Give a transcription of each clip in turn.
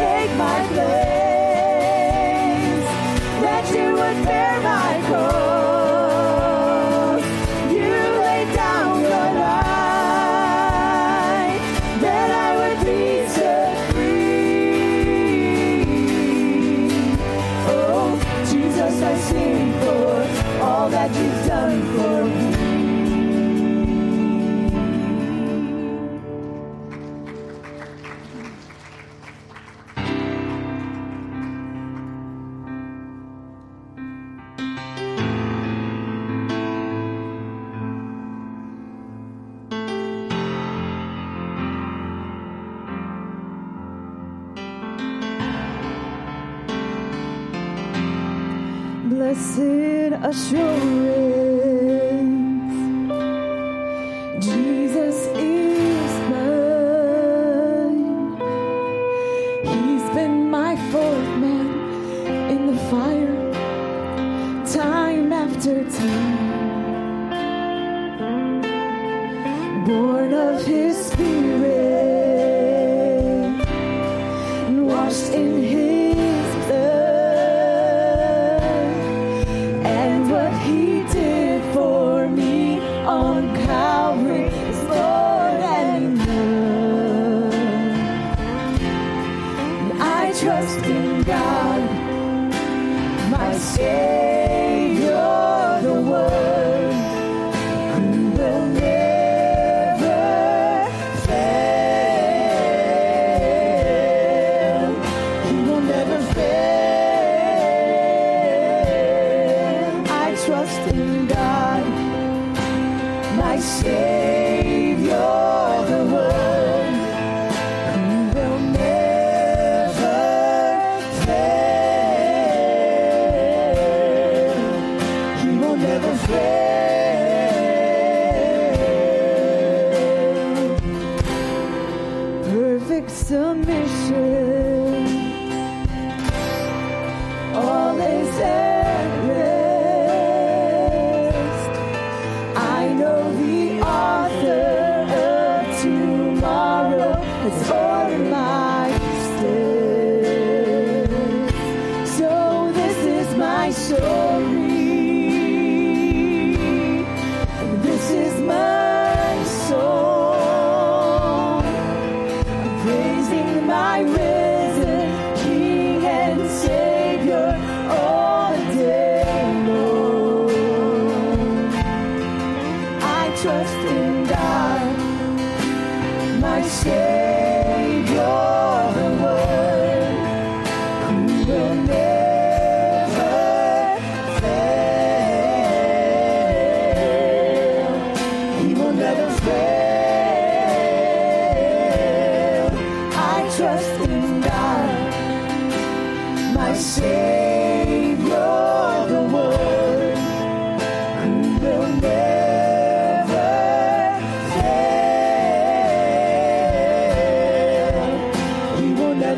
take my place.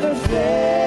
Never fail.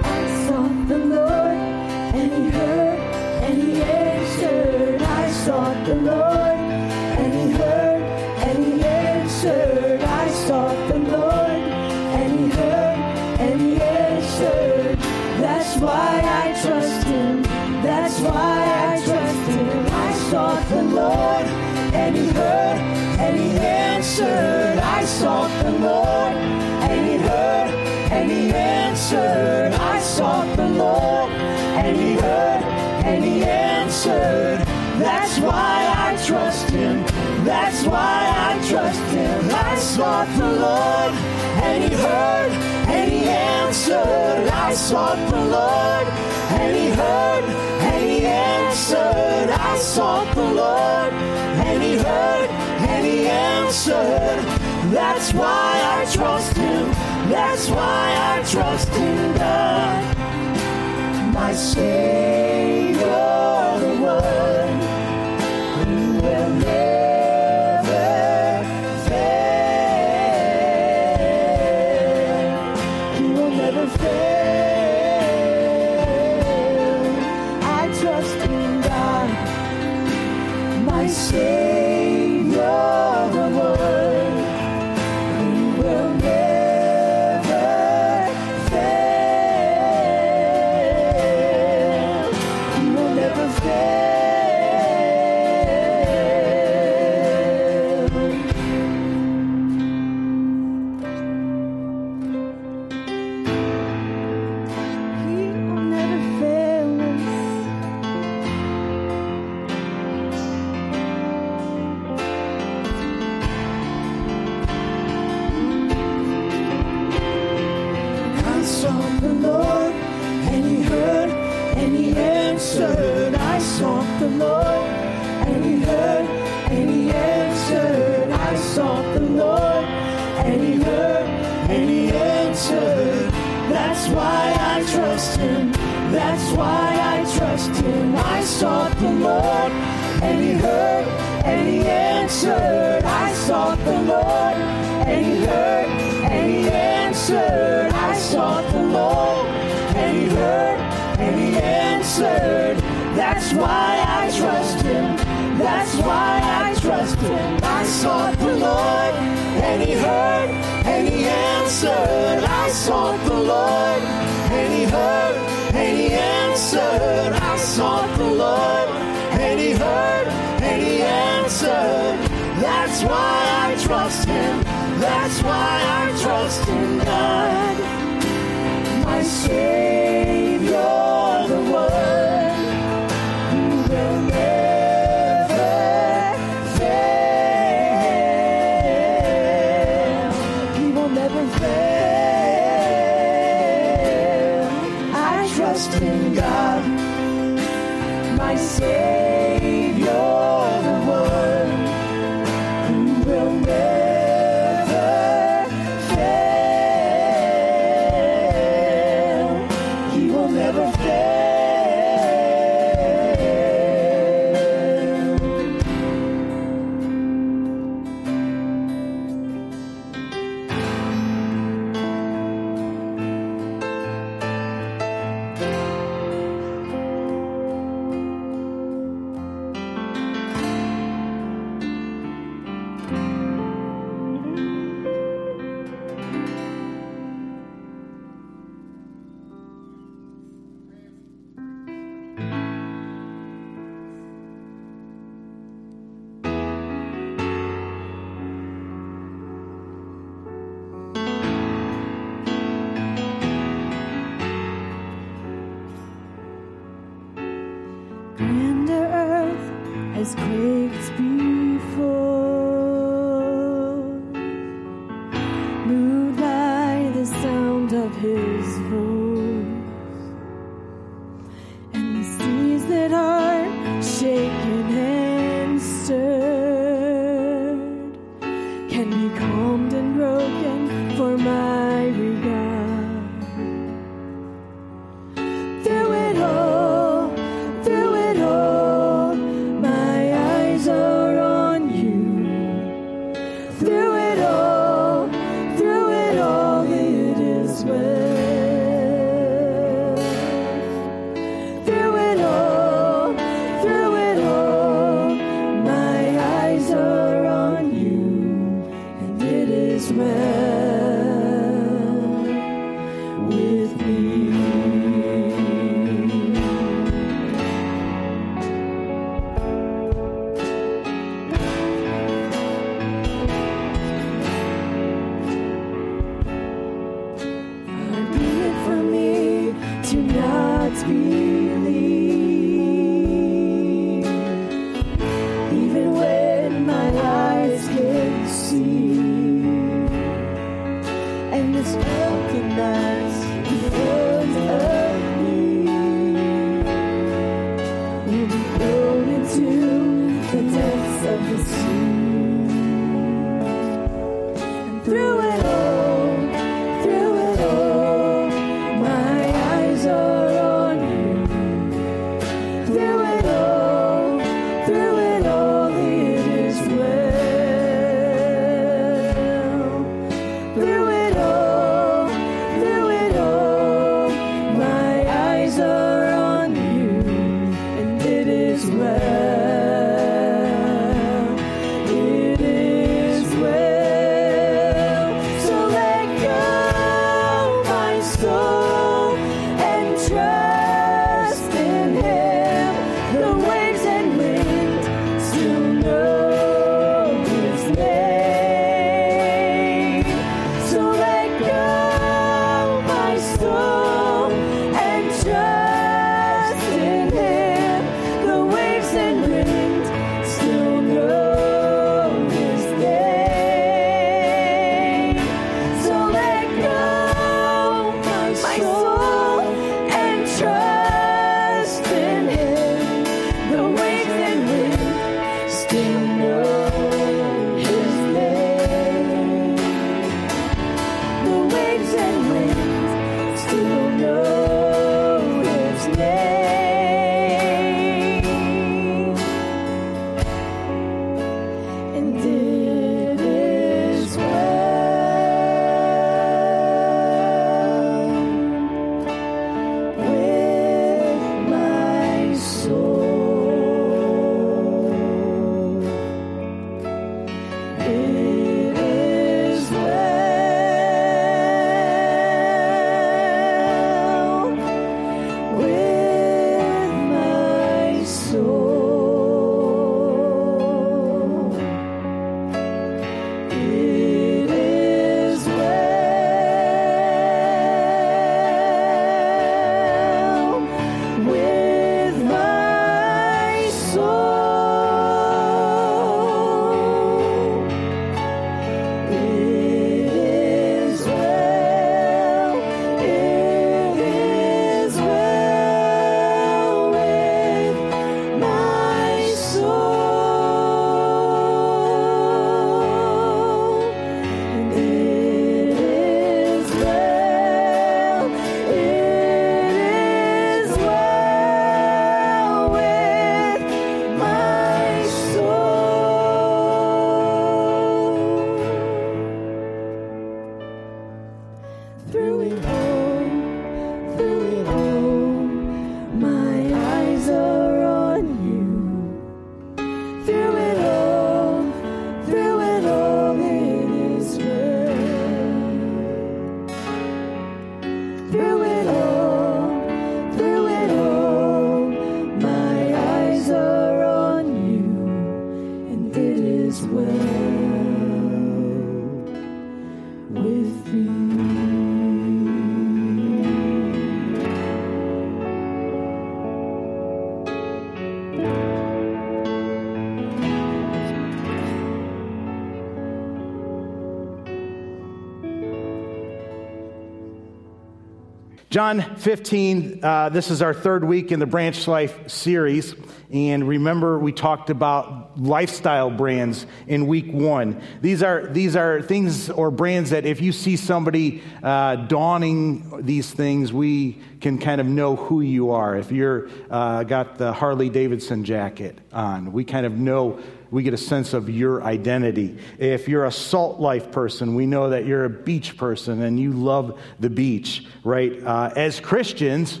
John 15, uh, this is our third week in the Branch Life series. And remember, we talked about lifestyle brands in week one. These are, these are things or brands that if you see somebody uh, donning these things, we can kind of know who you are. If you're uh, got the Harley Davidson jacket on, we kind of know we get a sense of your identity. If you're a salt life person, we know that you're a beach person and you love the beach, right? Uh, as Christians,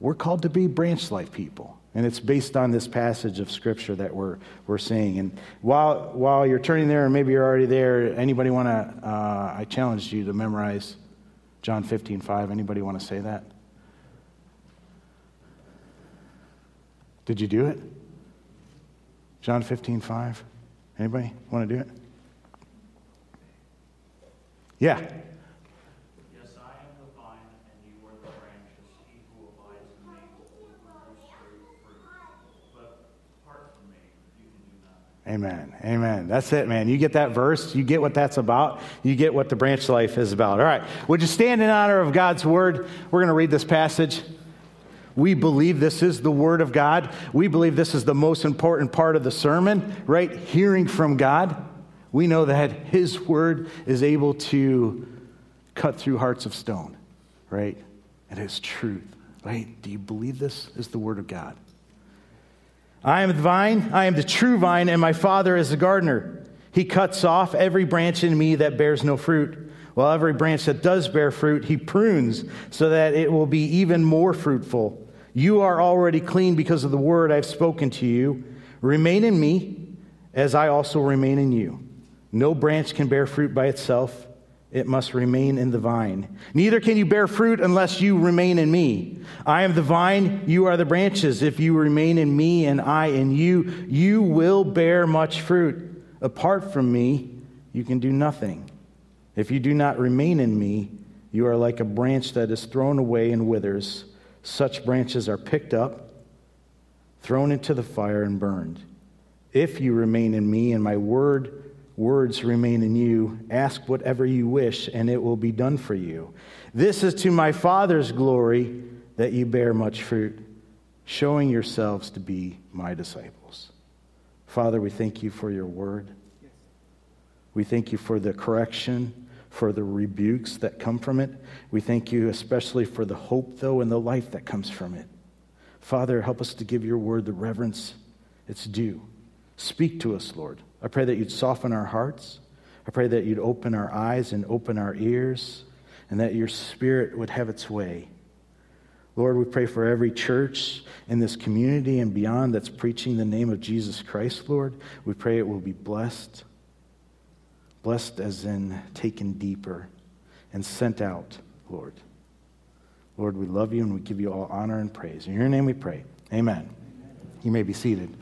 we're called to be branch life people. And it's based on this passage of scripture that we're, we're seeing. And while, while you're turning there, and maybe you're already there, anybody want to, uh, I challenged you to memorize John 15, 5. Anybody want to say that? Did you do it? John 15, 5. Anybody want to do it? Yeah. Yes, I am the vine, and you are the branches. He who abides in me will produce great fruit. But apart from me, you can do nothing. Amen. Amen. That's it, man. You get that verse. You get what that's about. You get what the branch life is about. All right. Would you stand in honor of God's word? We're going to read this passage. We believe this is the Word of God. We believe this is the most important part of the sermon, right? Hearing from God. We know that His Word is able to cut through hearts of stone, right? It is truth, right? Do you believe this is the Word of God? I am the vine, I am the true vine, and my Father is the gardener. He cuts off every branch in me that bears no fruit. While every branch that does bear fruit, he prunes so that it will be even more fruitful. You are already clean because of the word I've spoken to you. Remain in me, as I also remain in you. No branch can bear fruit by itself, it must remain in the vine. Neither can you bear fruit unless you remain in me. I am the vine, you are the branches. If you remain in me and I in you, you will bear much fruit. Apart from me, you can do nothing. If you do not remain in me, you are like a branch that is thrown away and withers. Such branches are picked up, thrown into the fire, and burned. If you remain in me and my word, words remain in you, ask whatever you wish, and it will be done for you. This is to my Father's glory that you bear much fruit, showing yourselves to be my disciples. Father, we thank you for your word. We thank you for the correction for the rebukes that come from it. We thank you especially for the hope, though, and the life that comes from it. Father, help us to give your word the reverence it's due. Speak to us, Lord. I pray that you'd soften our hearts. I pray that you'd open our eyes and open our ears, and that your spirit would have its way. Lord, we pray for every church in this community and beyond that's preaching the name of Jesus Christ, Lord. We pray it will be blessed. Blessed as in taken deeper and sent out, Lord. Lord, we love you and we give you all honor and praise. In your name we pray. Amen. You may be seated.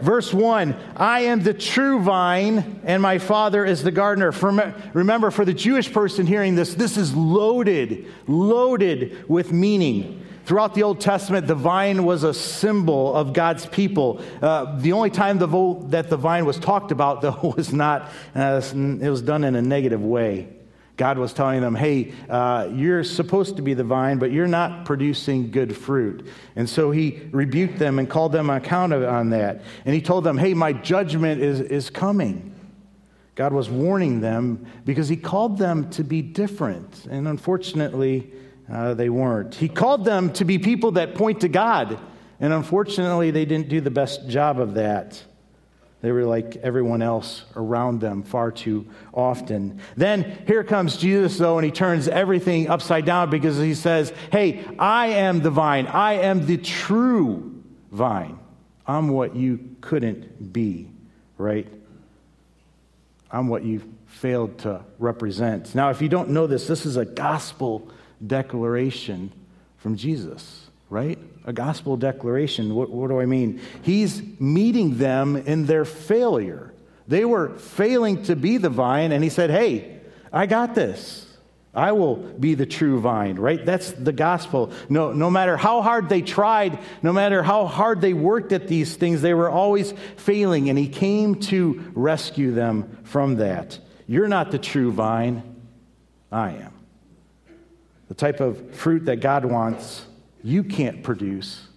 Verse 1 I am the true vine, and my Father is the gardener. For, remember, for the Jewish person hearing this, this is loaded, loaded with meaning. Throughout the Old Testament, the vine was a symbol of God's people. Uh, the only time the vo- that the vine was talked about, though, was not, uh, it was done in a negative way. God was telling them, hey, uh, you're supposed to be the vine, but you're not producing good fruit. And so he rebuked them and called them account of, on that. And he told them, hey, my judgment is, is coming. God was warning them because he called them to be different. And unfortunately, uh, they weren't. He called them to be people that point to God, and unfortunately, they didn't do the best job of that. They were like everyone else around them far too often. Then here comes Jesus, though, and he turns everything upside down because he says, Hey, I am the vine. I am the true vine. I'm what you couldn't be, right? I'm what you failed to represent. Now, if you don't know this, this is a gospel declaration from Jesus, right? A gospel declaration. What, what, do I mean? He's meeting them in their failure. They were failing to be the vine, and he said, Hey, I got this. I will be the true vine, right? That's the gospel. No, no matter how hard they tried, no matter how hard they worked at these things, they were always failing, and he came to rescue them from that. You're not the true vine, I am. The type of fruit that God wants, you can't produce,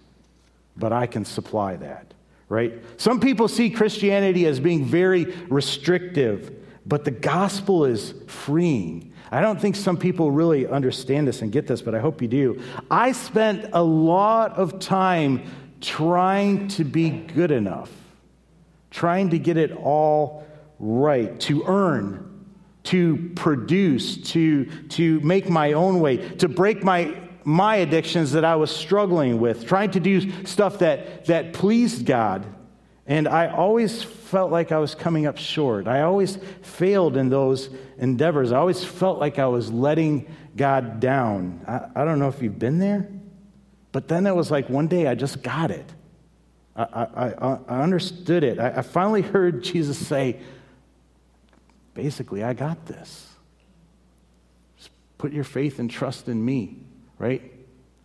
but I can supply that, right? Some people see Christianity as being very restrictive, but the gospel is freeing. I don't think some people really understand this and get this, but I hope you do. I spent a lot of time trying to be good enough, trying to get it all right, to earn, to produce, to, to make my own way, to break my, my addictions that I was struggling with, trying to do stuff that, that pleased God. And I always felt like I was coming up short. I always failed in those endeavors. I always felt like I was letting God down. I, I don't know if you've been there, but then it was like one day I just got it. I, I, I understood it. I, I finally heard Jesus say, basically, I got this. Just put your faith and trust in me, right?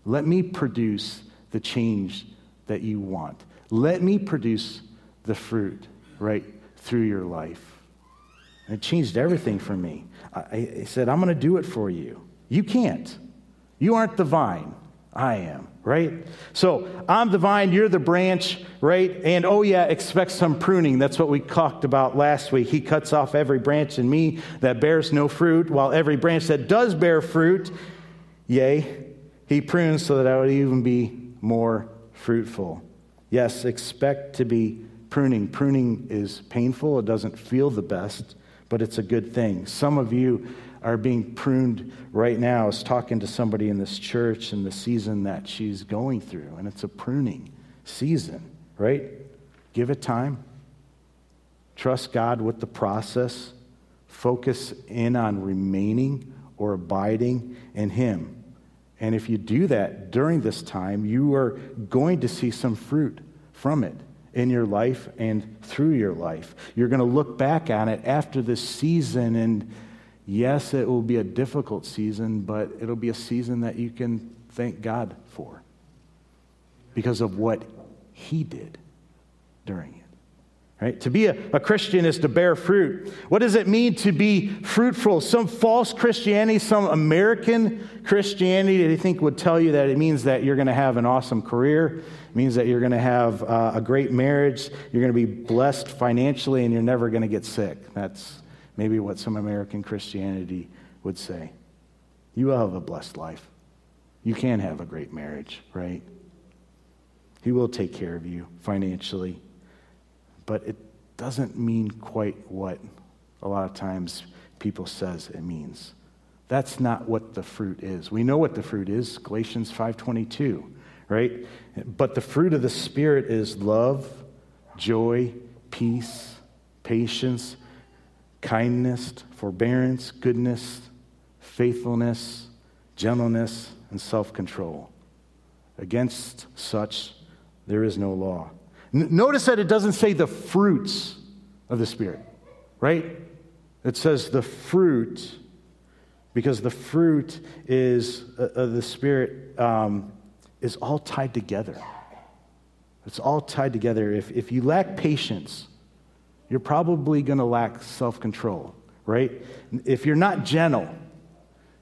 Let me produce the change that you want. Let me produce the fruit, right, through your life. And it changed everything for me. I, I said, I'm going to do it for you. You can't. You aren't the vine. I am, right? So I'm the vine, you're the branch, right? And oh, yeah, expect some pruning. That's what we talked about last week. He cuts off every branch in me that bears no fruit, while every branch that does bear fruit, yea, he prunes so that I would even be more fruitful. Yes, expect to be pruning. Pruning is painful, it doesn't feel the best, but it's a good thing. Some of you are being pruned right now. I was talking to somebody in this church in the season that she's going through, and it's a pruning season, right? Give it time. Trust God with the process. Focus in on remaining or abiding in Him. And if you do that during this time, you are going to see some fruit from it in your life and through your life. You're going to look back on it after this season and Yes, it will be a difficult season, but it'll be a season that you can thank God for because of what He did during it. Right? To be a, a Christian is to bear fruit. What does it mean to be fruitful? Some false Christianity, some American Christianity, I think would tell you that it means that you're going to have an awesome career. It means that you're going to have uh, a great marriage. You're going to be blessed financially, and you're never going to get sick. That's maybe what some American Christianity would say. You will have a blessed life. You can have a great marriage, right? He will take care of you financially. But it doesn't mean quite what a lot of times people says it means. That's not what the fruit is. We know what the fruit is, Galatians 5:22, right? But the fruit of the spirit is love, joy, peace, patience, kindness, forbearance, goodness, faithfulness, gentleness, and self control. Against such, there is no law. N- notice that it doesn't say the fruits of the Spirit, right? It says the fruit, because the fruit is uh, of the Spirit um, is all tied together. It's all tied together. If, if you lack patience, you're probably going to lack self control, right? If you're not gentle,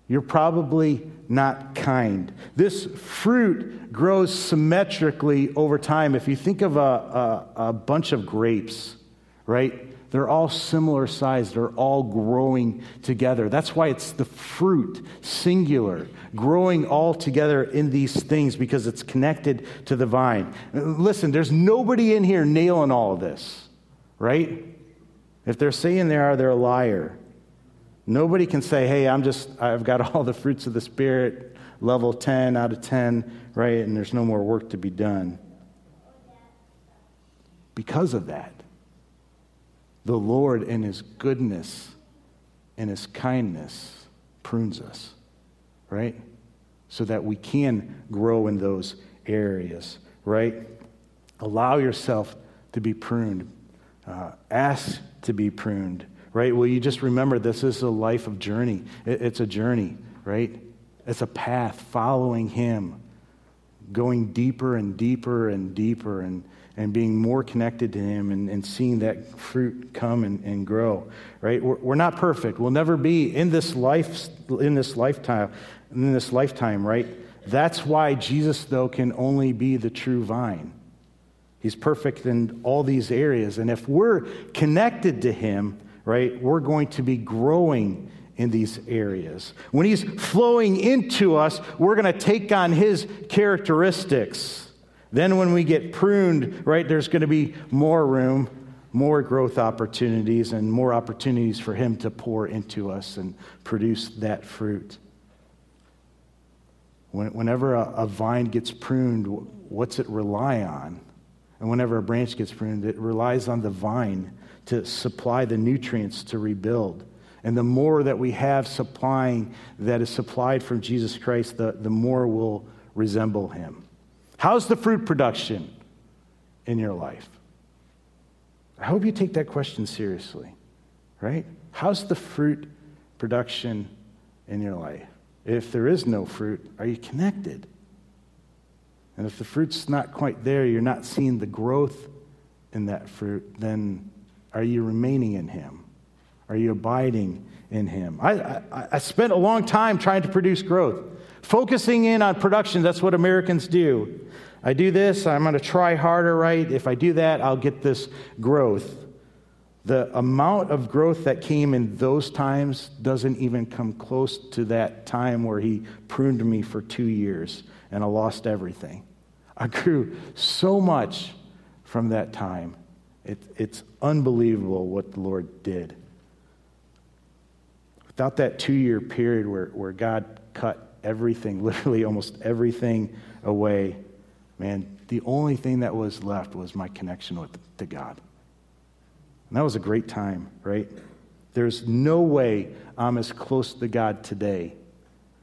you're probably not kind. This fruit grows symmetrically over time. If you think of a, a, a, bunch of grapes, right? They're all similar size, they're all growing together. That's why it's the fruit, singular, growing all together in these things because it's connected to the vine. Listen, there's nobody in here nailing all of this right? If they're saying they are, they're a liar. Nobody can say, hey, I'm just, I've got all the fruits of the Spirit, level 10 out of 10, right? And there's no more work to be done. Because of that, the Lord, in His goodness and His kindness, prunes us, right? So that we can grow in those areas, right? Allow yourself to be pruned uh, ask to be pruned, right? Well, you just remember this is a life of journey. It, it's a journey, right? It's a path following Him, going deeper and deeper and deeper. And, and being more connected to Him and, and seeing that fruit come and, and grow, right? We're, we're not perfect. We'll never be in this life, in this lifetime, in this lifetime, right? That's why Jesus, though, can only be the true vine. He's perfect in all these areas. And if we're connected to Him, right, we're going to be growing in these areas. When He's flowing into us, we're going to take on His characteristics. Then, when we get pruned, right, there's going to be more room, more growth opportunities, and more opportunities for Him to pour into us and produce that fruit. Whenever a, vine gets pruned, what's it rely on? And whenever a branch gets pruned, it relies on the vine to supply the nutrients to rebuild. And the more that we have supplying that is supplied from Jesus Christ, the, the more we'll resemble him. How's the fruit production in your life? I hope you take that question seriously, right? How's the fruit production in your life? If there is no fruit, are you connected? And if the fruit's not quite there, you're not seeing the growth in that fruit, then are you remaining in Him? Are you abiding in Him? I, I, I spent a long time trying to produce growth, focusing in on production. That's what Americans do. I do this, I'm going to try harder, right? If I do that, I'll get this growth. The amount of growth that came in those times doesn't even come close to that time where he pruned me for two years and I lost everything. I grew so much from that time. It, it's unbelievable what the Lord did. Without that two year period where, where God cut everything, literally almost everything away, man, the only thing that was left was my connection with to God. And that was a great time, right? There's no way I'm as close to God today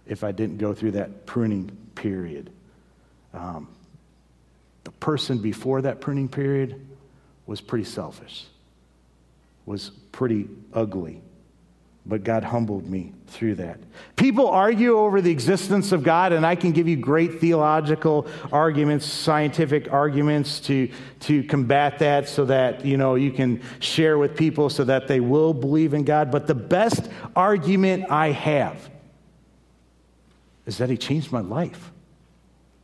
if I didn't go through that pruning period. Um, the person before that pruning period was pretty selfish, was pretty ugly but God humbled me through that. People argue over the existence of God, and I can give you great theological arguments, scientific arguments to, to combat that so that, you know, you can share with people so that they will believe in God. But the best argument I have is that He changed my life.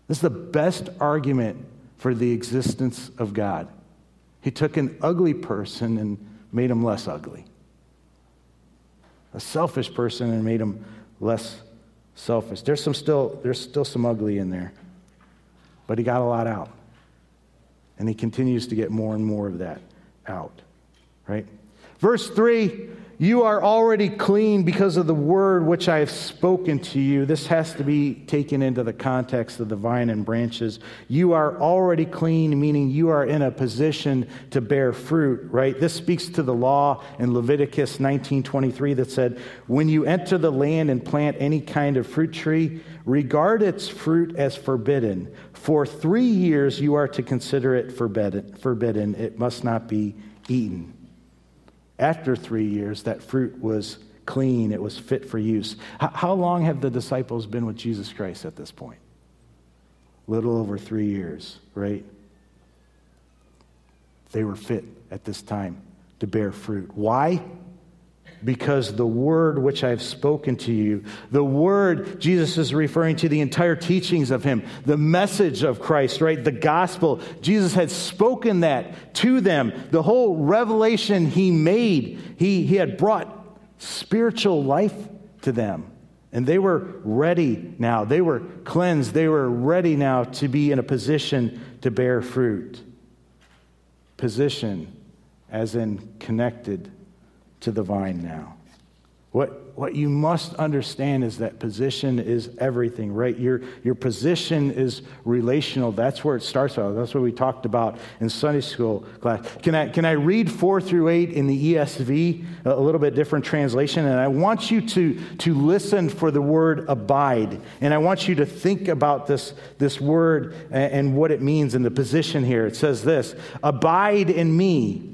This is the best argument for the existence of God. He took an ugly person and made him less ugly a selfish person and made him less selfish. There's some still there's still some ugly in there. But he got a lot out. And he continues to get more and more of that out. Right? Verse 3 you are already clean because of the word which I have spoken to you. This has to be taken into the context of the vine and branches. You are already clean, meaning you are in a position to bear fruit, right? This speaks to the law in Leviticus 19:23 that said, "When you enter the land and plant any kind of fruit tree, regard its fruit as forbidden. For 3 years you are to consider it forbidden. forbidden. It must not be eaten." After three years, that fruit was clean, it was fit for use. How long have the disciples been with Jesus Christ at this point? Little over three years, right? They were fit at this time to bear fruit. Why? Because the word which I have spoken to you, the word, Jesus is referring to the entire teachings of him, the message of Christ, right? The gospel. Jesus had spoken that to them. The whole revelation he made, he, he had brought spiritual life to them. And they were ready now. They were cleansed. They were ready now to be in a position to bear fruit. Position, as in connected to the vine now. What, what you must understand is that position is everything, right? Your, your position is relational. That's where it starts out. That's what we talked about in Sunday school class. Can I, can I read four through eight in the ESV, a little bit different translation? And I want you to, to listen for the word abide. And I want you to think about this, this word and, and what it means in the position here. It says this Abide in me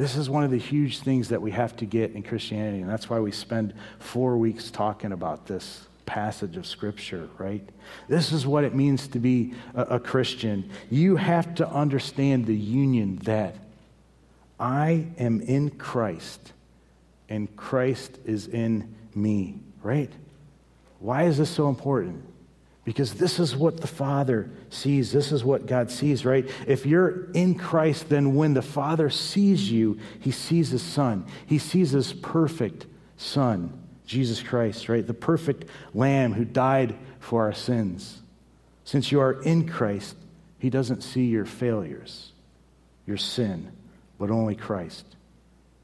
This is one of the huge things that we have to get in Christianity, and that's why we spend four weeks talking about this passage of Scripture, right? This is what it means to be a, a Christian. You have to understand the union that I am in Christ and Christ is in me, right? Why is this so important? Because this is what the Father sees. This is what God sees, right? If you're in Christ, then when the Father sees you, he sees his Son. He sees his perfect Son, Jesus Christ, right? The perfect Lamb who died for our sins. Since you are in Christ, he doesn't see your failures, your sin, but only Christ.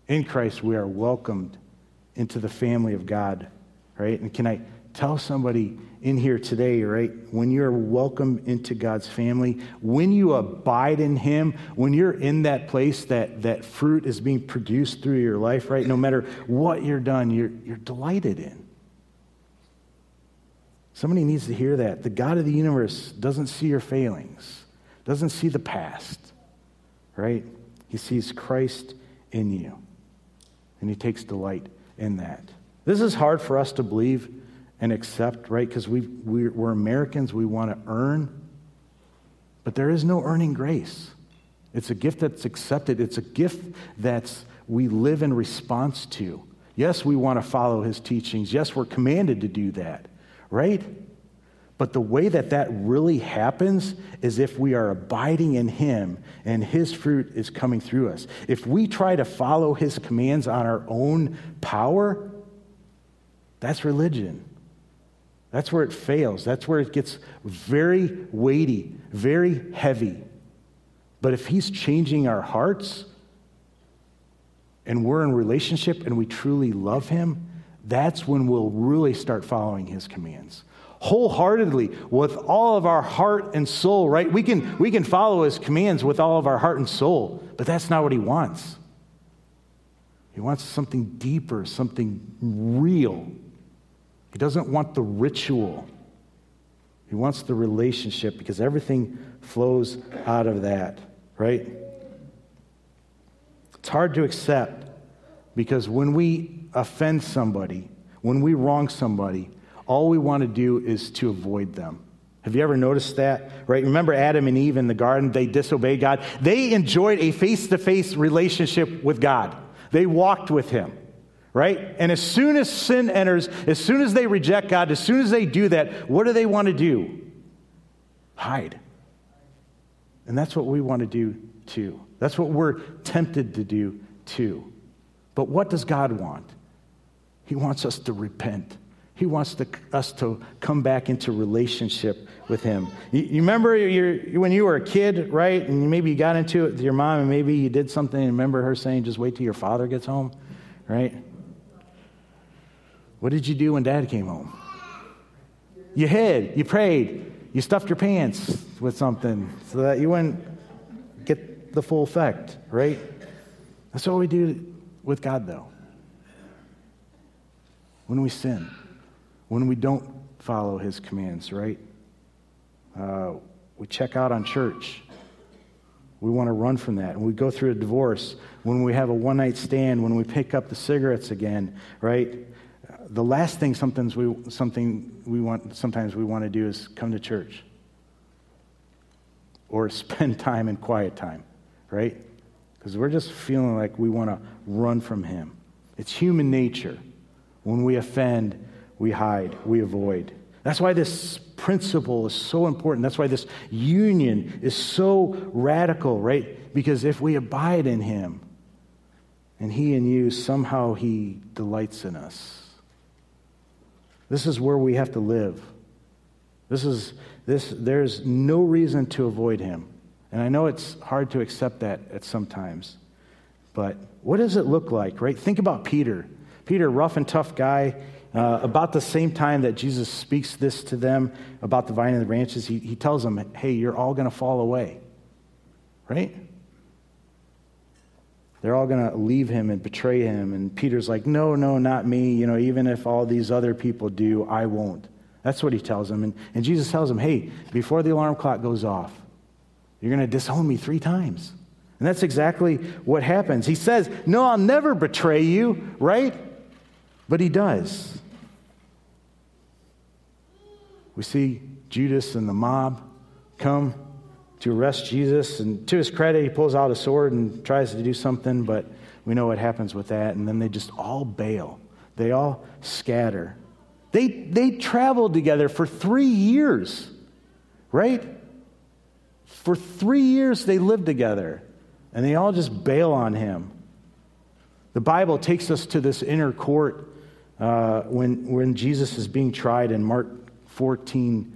In Christ, we are welcomed into the family of God, right? And can I tell somebody in here today, right? When you're welcome into God's family, when you abide in Him, when you're in that place that, that fruit is being produced through your life, right? No matter what you're done, you're, you're delighted in. Somebody needs to hear that. The God of the universe doesn't see your failings, doesn't see the past, right? He sees Christ in you, and He takes delight in that. This is hard for us to believe and accept, right? Because we we're Americans, we want to earn. But there is no earning grace. It's a gift that's accepted, it's a gift that's we live in response to. Yes, we want to follow his teachings. Yes, we're commanded to do that, right? But the way that that really happens is if we are abiding in Him and His fruit is coming through us. If we try to follow His commands on our own power, that's religion. That's where it fails. That's where it gets very weighty, very heavy. But if He's changing our hearts and we're in relationship and we truly love Him, that's when we'll really start following His commands. Wholeheartedly, with all of our heart and soul, right? We can, we can follow His commands with all of our heart and soul, but that's not what He wants. He wants something deeper, something real. He doesn't want the ritual. He wants the relationship because everything flows out of that, right? It's hard to accept because when we offend somebody, when we wrong somebody, all we want to do is to avoid them. Have you ever noticed that? Right? Remember Adam and Eve in the garden? They disobeyed God. They enjoyed a face to face relationship with God, they walked with Him right? And as soon as sin enters, as soon as they reject God, as soon as they do that, what do they want to do? Hide. And that's what we want to do too. That's what we're tempted to do too. But what does God want? He wants us to repent. He wants to, us to come back into relationship with Him. You, you remember when you were a kid, right? And maybe you got into it with your mom, and maybe you did something, and remember her saying, just wait till your father gets home, right? What did you do when dad came home? You hid, you prayed, you stuffed your pants with something so that you wouldn't get the full effect, right? That's what we do with God, though. When we sin, when we don't follow his commands, right? Uh, we check out on church. We want to run from that. And we go through a divorce, when we have a one night stand, when we pick up the cigarettes again, right? The last thing sometimes we, something we want, sometimes we want to do is come to church or spend time in quiet time, right? Because we're just feeling like we want to run from Him. It's human nature. When we offend, we hide, we avoid. That's why this principle is so important. That's why this union is so radical, right? Because if we abide in Him and He in you, somehow He delights in us. This is where we have to live. This is, this, there's no reason to avoid him. And I know it's hard to accept that at sometimes. But what does it look like, right? Think about Peter. Peter, rough and tough guy. Uh, about the same time that Jesus speaks this to them about the vine and the branches, he, he tells them, hey, you're all going to fall away. Right? They're all going to leave him and betray him. And Peter's like, no, no, not me. You know, even if all these other people do, I won't. That's what he tells them. And, and Jesus tells him, hey, before the alarm clock goes off, you're going to disown me three times. And that's exactly what happens. He says, No, I'll never betray you, right? But he does. We see Judas and the mob come to arrest Jesus. And to his credit, he pulls out a sword and tries to do something, but we know what happens with that. And then they just all bail, they all scatter. They, they traveled together for three years, right? For three years, they lived together, and they all just bail on him. The Bible takes us to this inner court uh, when, when Jesus is being tried in Mark 14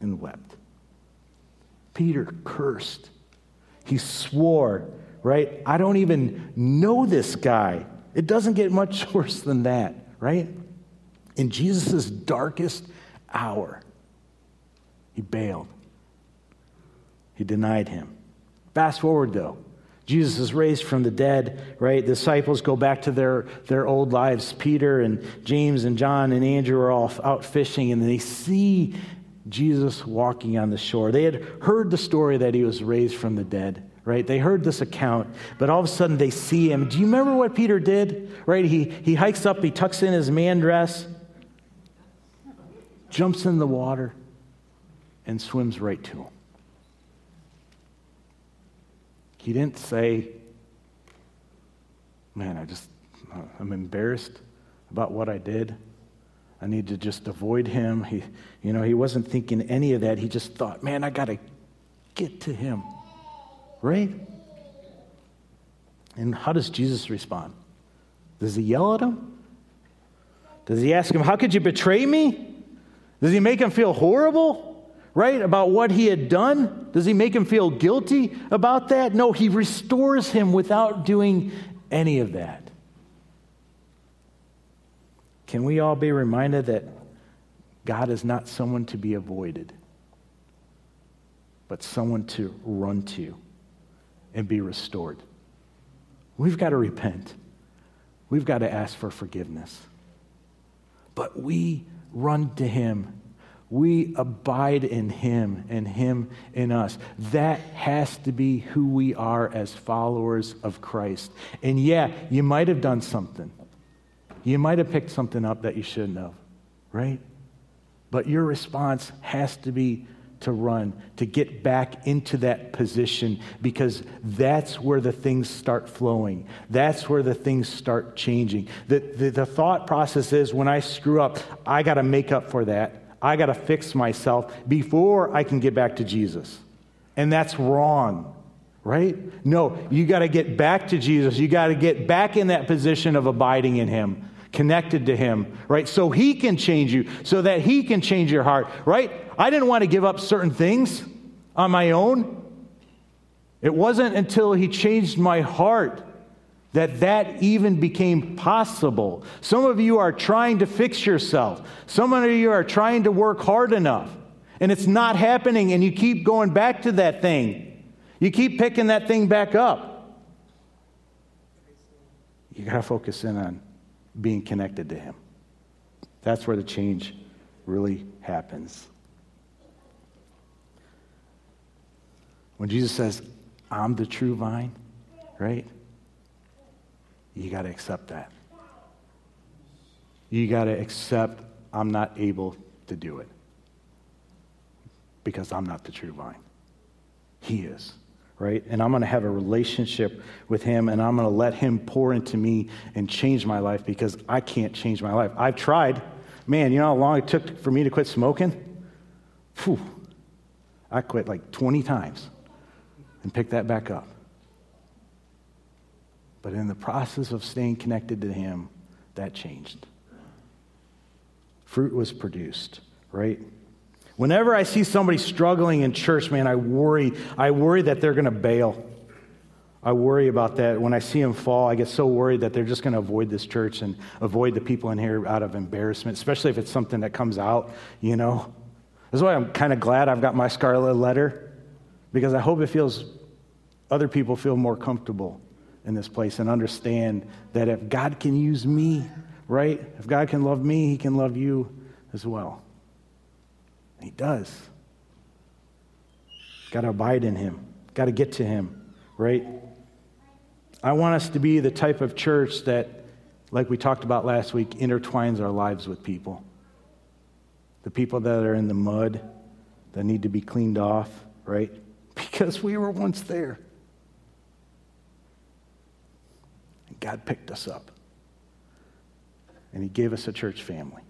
and wept. Peter cursed. He swore, right? I don't even know this guy. It doesn't get much worse than that, right? In Jesus' darkest hour, he bailed. He denied him. Fast forward, though. Jesus is raised from the dead, right? The disciples go back to their, their old lives. Peter and James and John and Andrew are all out fishing, and they see Jesus walking on the shore. They had heard the story that he was raised from the dead, right? They heard this account, but all of a sudden they see him. Do you remember what Peter did? Right? He, he hikes up, he tucks in his man dress, jumps in the water, and swims right to him. He didn't say, Man, I just, I'm embarrassed about what I did. I need to just avoid him. He, you know, he wasn't thinking any of that. He just thought, Man, I got to get to him. Right? And how does Jesus respond? Does he yell at him? Does he ask him, How could you betray me? Does he make him feel horrible? right? About what he had done? Does he make him feel guilty about that? No, he restores him without doing any of that. Can we all be reminded that God is not someone to be avoided, but someone to run to and be restored? We've got to repent. We've got to ask for forgiveness. But we run to him we abide in Him and Him in us. That has to be who we are as followers of Christ. And yeah, you might have done something. You might have picked something up that you shouldn't have, right? But your response has to be to run, to get back into that position because that's where the things start flowing. That's where the things start changing. The, the, the thought process is when I screw up, I got to make up for that. I got to fix myself before I can get back to Jesus. And that's wrong, right? No, you got to get back to Jesus. You got to get back in that position of abiding in Him, connected to Him, right? So He can change you, so that He can change your heart, right? I didn't want to give up certain things on my own. It wasn't until He changed my heart that that even became possible. Some of you are trying to fix yourself. Some of you are trying to work hard enough. And it's not happening, and you keep going back to that thing. You keep picking that thing back up. You got to focus in on being connected to Him. That's where the change really happens. When Jesus says, I'm the true vine, right? You got to accept that. You got to accept I'm not able to do it because I'm not the true vine. He is, right? And I'm going to have a relationship with Him and I'm going to let Him pour into me and change my life because I can't change my life. I've tried. Man, you know how long it took for me to quit smoking? Phew. I quit like 20 times and picked that back up. But in the process of staying connected to Him, that changed. Fruit was produced, right? Whenever I see somebody struggling in church, man, I worry. I worry that they're going to bail. I worry about that. When I see them fall, I get so worried that they're just going to avoid this church and avoid the people in here out of embarrassment, especially if it's something that comes out, you know. That's why I'm kind of glad I've got my scarlet letter because I hope it feels, other people feel more comfortable in this place and understand that if God can use me, right? If God can love me, He can love you as well. He does. Got to abide in Him, got to get to Him, right? I want us to be the type of church that, like we talked about last week, intertwines our lives with people. The people that are in the mud, that need to be cleaned off, right? Because we were once there. And God picked us up. And He gave us a church family.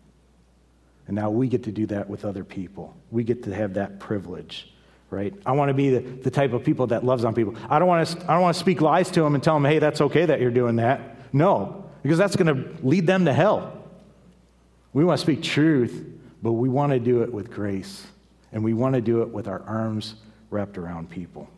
And now we get to do that with other people. We get to have that privilege, right? I want to be the, the type of people that loves on people. I don't, want to, I don't want to speak lies to them and tell them, hey, that's okay that you're doing that. No, because that's going to lead them to hell. We want to speak truth, but we want to do it with grace. And we want to do it with our arms wrapped around people.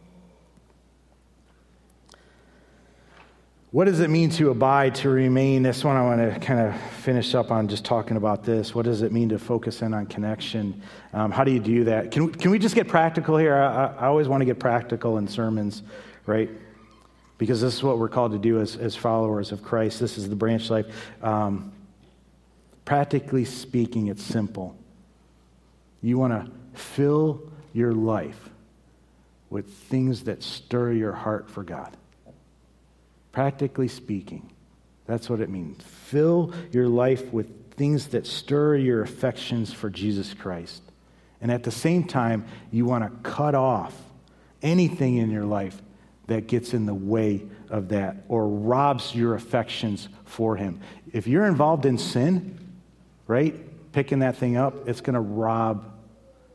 What does it mean to abide, to remain? This one I want to kind of finish up on just talking about this. What does it mean to focus in on connection? Um, how do you do that? Can, can we just get practical here? I, I always want to get practical in sermons, right? Because this is what we're called to do as, as followers of Christ. This is the branch life. Um, practically speaking, it's simple. You want to fill your life with things that stir your heart for God. Practically speaking, that's what it means. Fill your life with things that stir your affections for Jesus Christ. And at the same time, you want to cut off anything in your life that gets in the way of that or robs your affections for Him. If you're involved in sin, right, picking that thing up, it's going to rob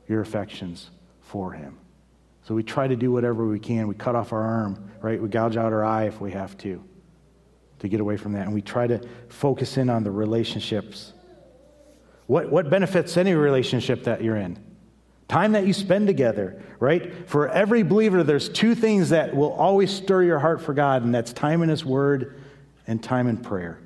your affections for Him. So we try to do whatever we can. We cut off our arm, right? We gouge out our eye if we have to, to get away from that. And we try to focus in on the relationships. What, what benefits any relationship that you're in? Time that you spend together, right? For every believer, there's two things that will always stir your heart for God, and that's time in His Word and time in prayer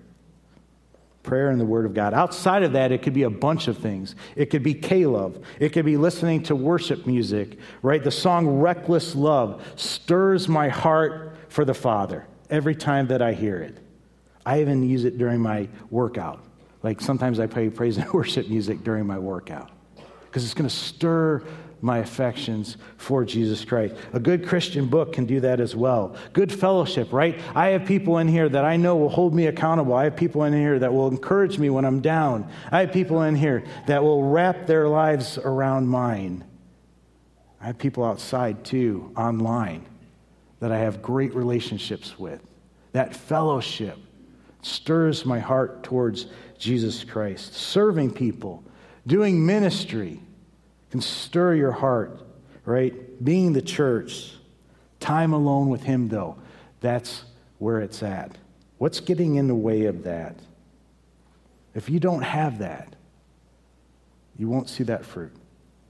prayer and the Word of God. Outside of that, it could be a bunch of things. It could be K-Love. It could be listening to worship music, right? The song Reckless Love stirs my heart for the Father every time that I hear it. I even use it during my workout. Like sometimes I play praise and worship music during my workout because it's going to stir my affections for Jesus Christ. A good Christian book can do that as well. Good fellowship, right? I have people in here that I know will hold me accountable. I have people in here that will encourage me when I'm down. I have people in here that will wrap their lives around mine. I have people outside too, online, that I have great relationships with. That fellowship stirs my heart towards Jesus Christ. Serving people, doing ministry can stir your heart, right? Being the church, time alone with Him, though, that's where it's at. What's getting in the way of that? If you don't have that, you won't see that fruit.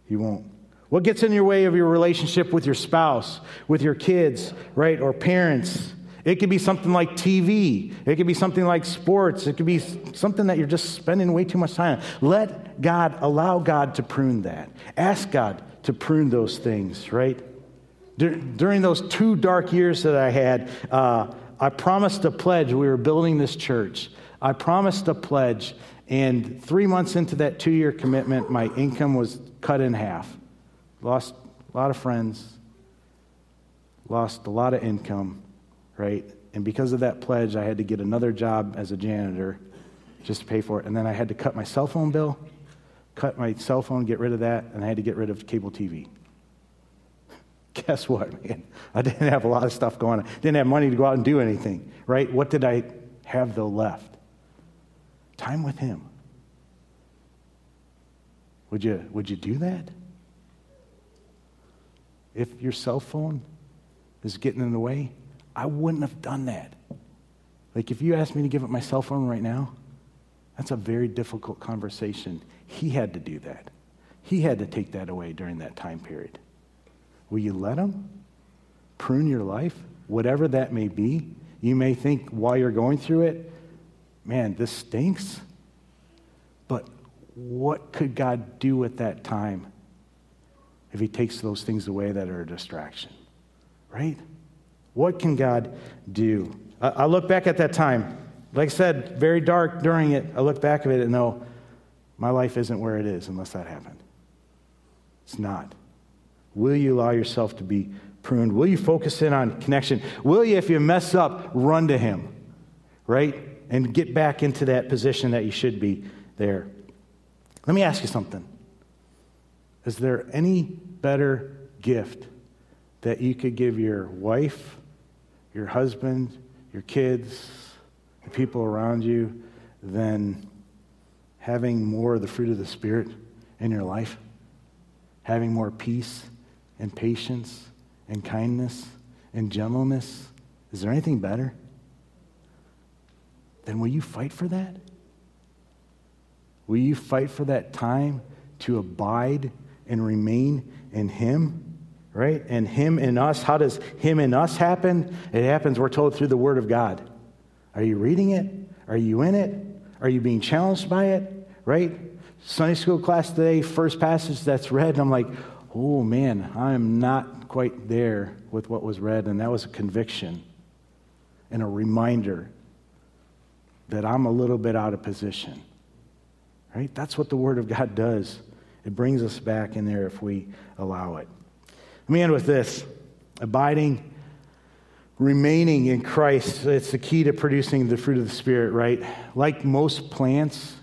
You won't. What gets in your way of your relationship with your spouse, with your kids, right, or parents? It could be something like TV. It could be something like sports. It could be something that you're just spending way too much time on. Let God, allow God to prune that. Ask God to prune those things, right? Dur- During those two dark years that I had, uh, I promised a pledge. We were building this church. I promised a pledge, and three months into that two year commitment, my income was cut in half. Lost a lot of friends, lost a lot of income, right? And because of that pledge, I had to get another job as a janitor just to pay for it. And then I had to cut my cell phone bill, cut my cell phone, get rid of that, and I had to get rid of cable TV. Guess what, man? I didn't have a lot of stuff going on. Didn't have money to go out and do anything, right? What did I have though left? Time with Him. Would you, would you do that? If your cell phone is getting in the way, I wouldn't have done that. Like, if you asked me to give up my cell phone right now, that's a very difficult conversation. He had to do that. He had to take that away during that time period. Will you let him prune your life, whatever that may be? You may think while you're going through it, man, this stinks. But what could God do at that time if He takes those things away that are a distraction? Right? What can God do? I, look back at that time. Like I said, very dark during it. I look back at it and know my life isn't where it is unless that happened. It's not. Will you allow yourself to be pruned? Will you focus in on connection? Will you, if you mess up, run to Him, right? And get back into that position that you should be there. Let me ask you something. Is there any better gift that you could give your wife, your husband, your kids, the people around you than having more of the fruit of the Spirit in your life? Having more peace and patience and kindness and gentleness? Is there anything better? Then will you fight for that? Will you fight for that time to abide and remain in Him? Right? And Him in us. How does Him in us happen? It happens, we're told, through the Word of God. Are you reading it? Are you in it? Are you being challenged by it? Right? Sunday school class today, first passage that's read, and I'm like, oh man, I'm not quite there with what was read. And that was a conviction and a reminder that I'm a little bit out of position. Right? That's what the Word of God does. It brings us back in there if we allow it. Let me end with this abiding, remaining in Christ. It's the key to producing the fruit of the Spirit, right? Like most plants,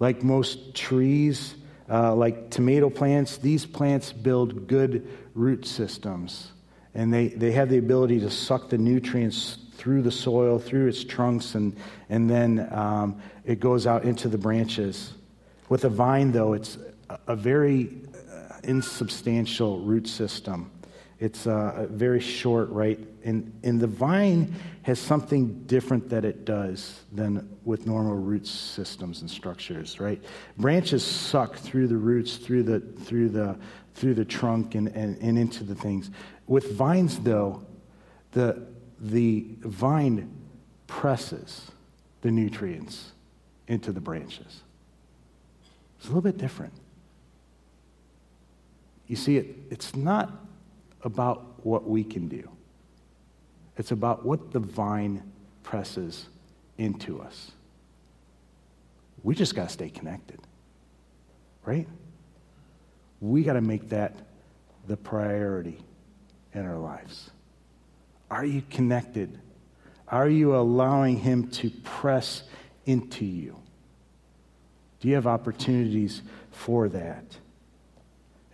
like most trees, uh, like tomato plants, these plants build good root systems. And they, they have the ability to suck the nutrients through the soil, through its trunks, and, and then um, it goes out into the branches. With a vine, though, it's a, a very insubstantial root system. It's uh, very short, right? And, and the vine has something different that it does than with normal root systems and structures, right? Branches suck through the roots, through the, through the, through the trunk, and, and, and into the things. With vines, though, the, the vine presses the nutrients into the branches. It's a little bit different. You see, it, it's not about what we can do, it's about what the vine presses into us. We just got to stay connected, right? We got to make that the priority in our lives. Are you connected? Are you allowing Him to press into you? Do you have opportunities for that?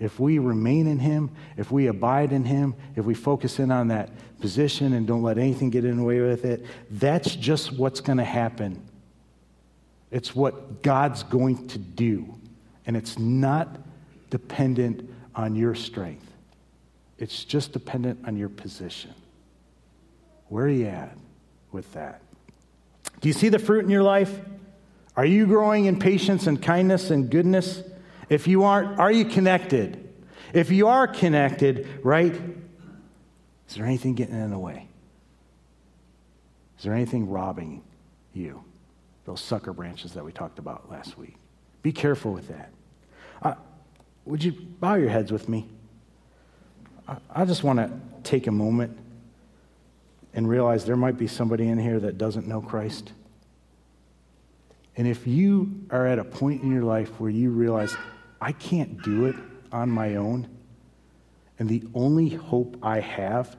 If we remain in Him, if we abide in Him, if we focus in on that position and don't let anything get in the way with it, that's just what's going to happen. It's what God's going to do. And it's not dependent on your strength, it's just dependent on your position. Where are you at with that? Do you see the fruit in your life? Are you growing in patience and kindness and goodness? If you aren't, are you connected? If you are connected, right, is there anything getting in the way? Is there anything robbing you? Those sucker branches that we talked about last week. Be careful with that. Uh, would you bow your heads with me? I, I just want to take a moment and realize there might be somebody in here that doesn't know Christ. And if you are at a point in your life where you realize, I can't do it on my own, and the only hope I have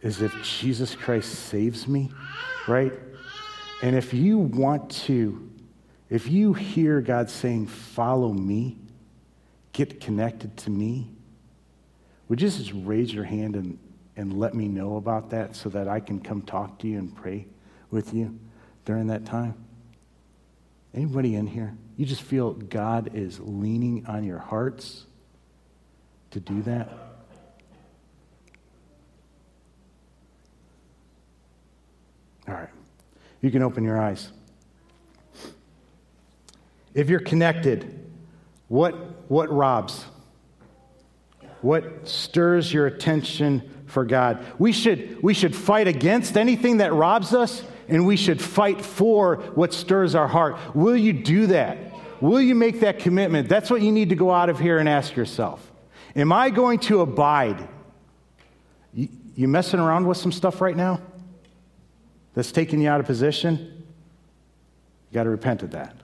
is if Jesus Christ saves me, right? And if you want to, if you hear God saying, Follow me, get connected to me, would you just raise your hand and, and let me know about that so that I can come talk to you and pray with you during that time? Anybody in here? You just feel God is leaning on your hearts to do that? All right. You can open your eyes. If you're connected, what, what robs? What stirs your attention for God? We should, we should fight against anything that robs us, and we should fight for what stirs our heart. Will you do that? Will you make that commitment? That's what you need to go out of here and ask yourself. Am I going to abide? You, messing around with some stuff right now that's taking you out of position? You got to repent of that.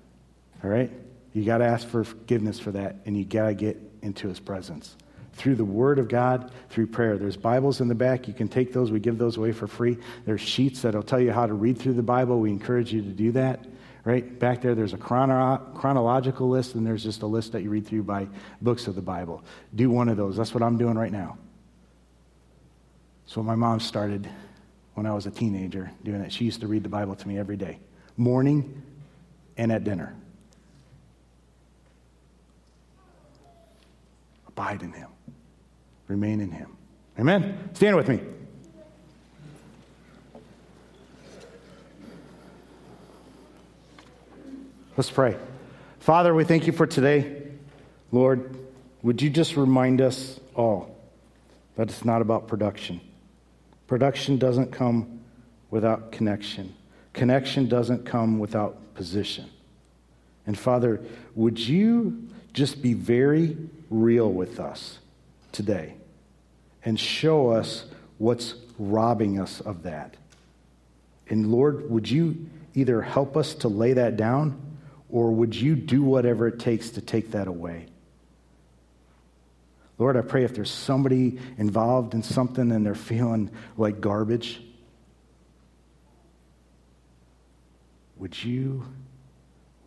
All right? You got to ask for forgiveness for that, and you got to get into his presence through the Word of God, through prayer. There's Bibles in the back. You can take those. We give those away for free. There's sheets that'll tell you how to read through the Bible. We encourage you to do that. Right back there, there's a chrono- chronological list, and there's just a list that you read through by books of the Bible. Do one of those. That's what I'm doing right now. So my mom started when I was a teenager doing that. She used to read the Bible to me every day, morning and at dinner. Abide in Him, remain in Him. Amen? Stand with me. Let's pray. Father, we thank you for today. Lord, would you just remind us all that it's not about production? Production doesn't come without connection, connection doesn't come without position. And Father, would you just be very real with us today and show us what's robbing us of that? And Lord, would you either help us to lay that down or would you do whatever it takes to take that away? Lord, I pray if there's somebody involved in something and they're feeling like garbage, would you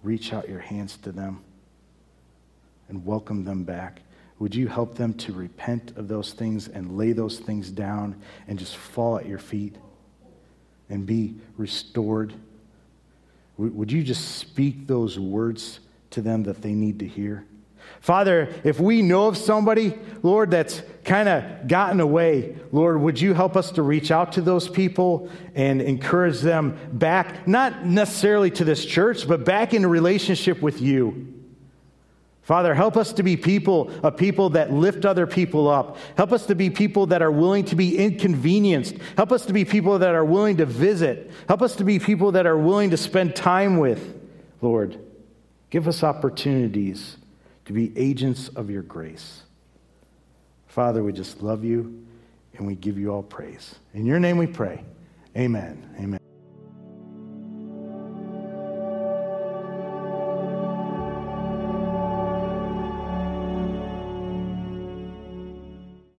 reach out your hands to them and welcome them back? Would you help them to repent of those things and lay those things down and just fall at your feet and be restored? Would you just speak those words to them that they need to hear? Father, if we know of somebody, Lord, that's kind of gotten away, Lord, would you help us to reach out to those people and encourage them back, not necessarily to this church, but back in a relationship with you? Father, help us to be people, a people that lift other people up. Help us to be people that are willing to be inconvenienced. Help us to be people that are willing to visit. Help us to be people that are willing to spend time with, Lord. Give us opportunities to be agents of your grace. Father, we just love you and we give you all praise. In your name we pray. Amen. Amen.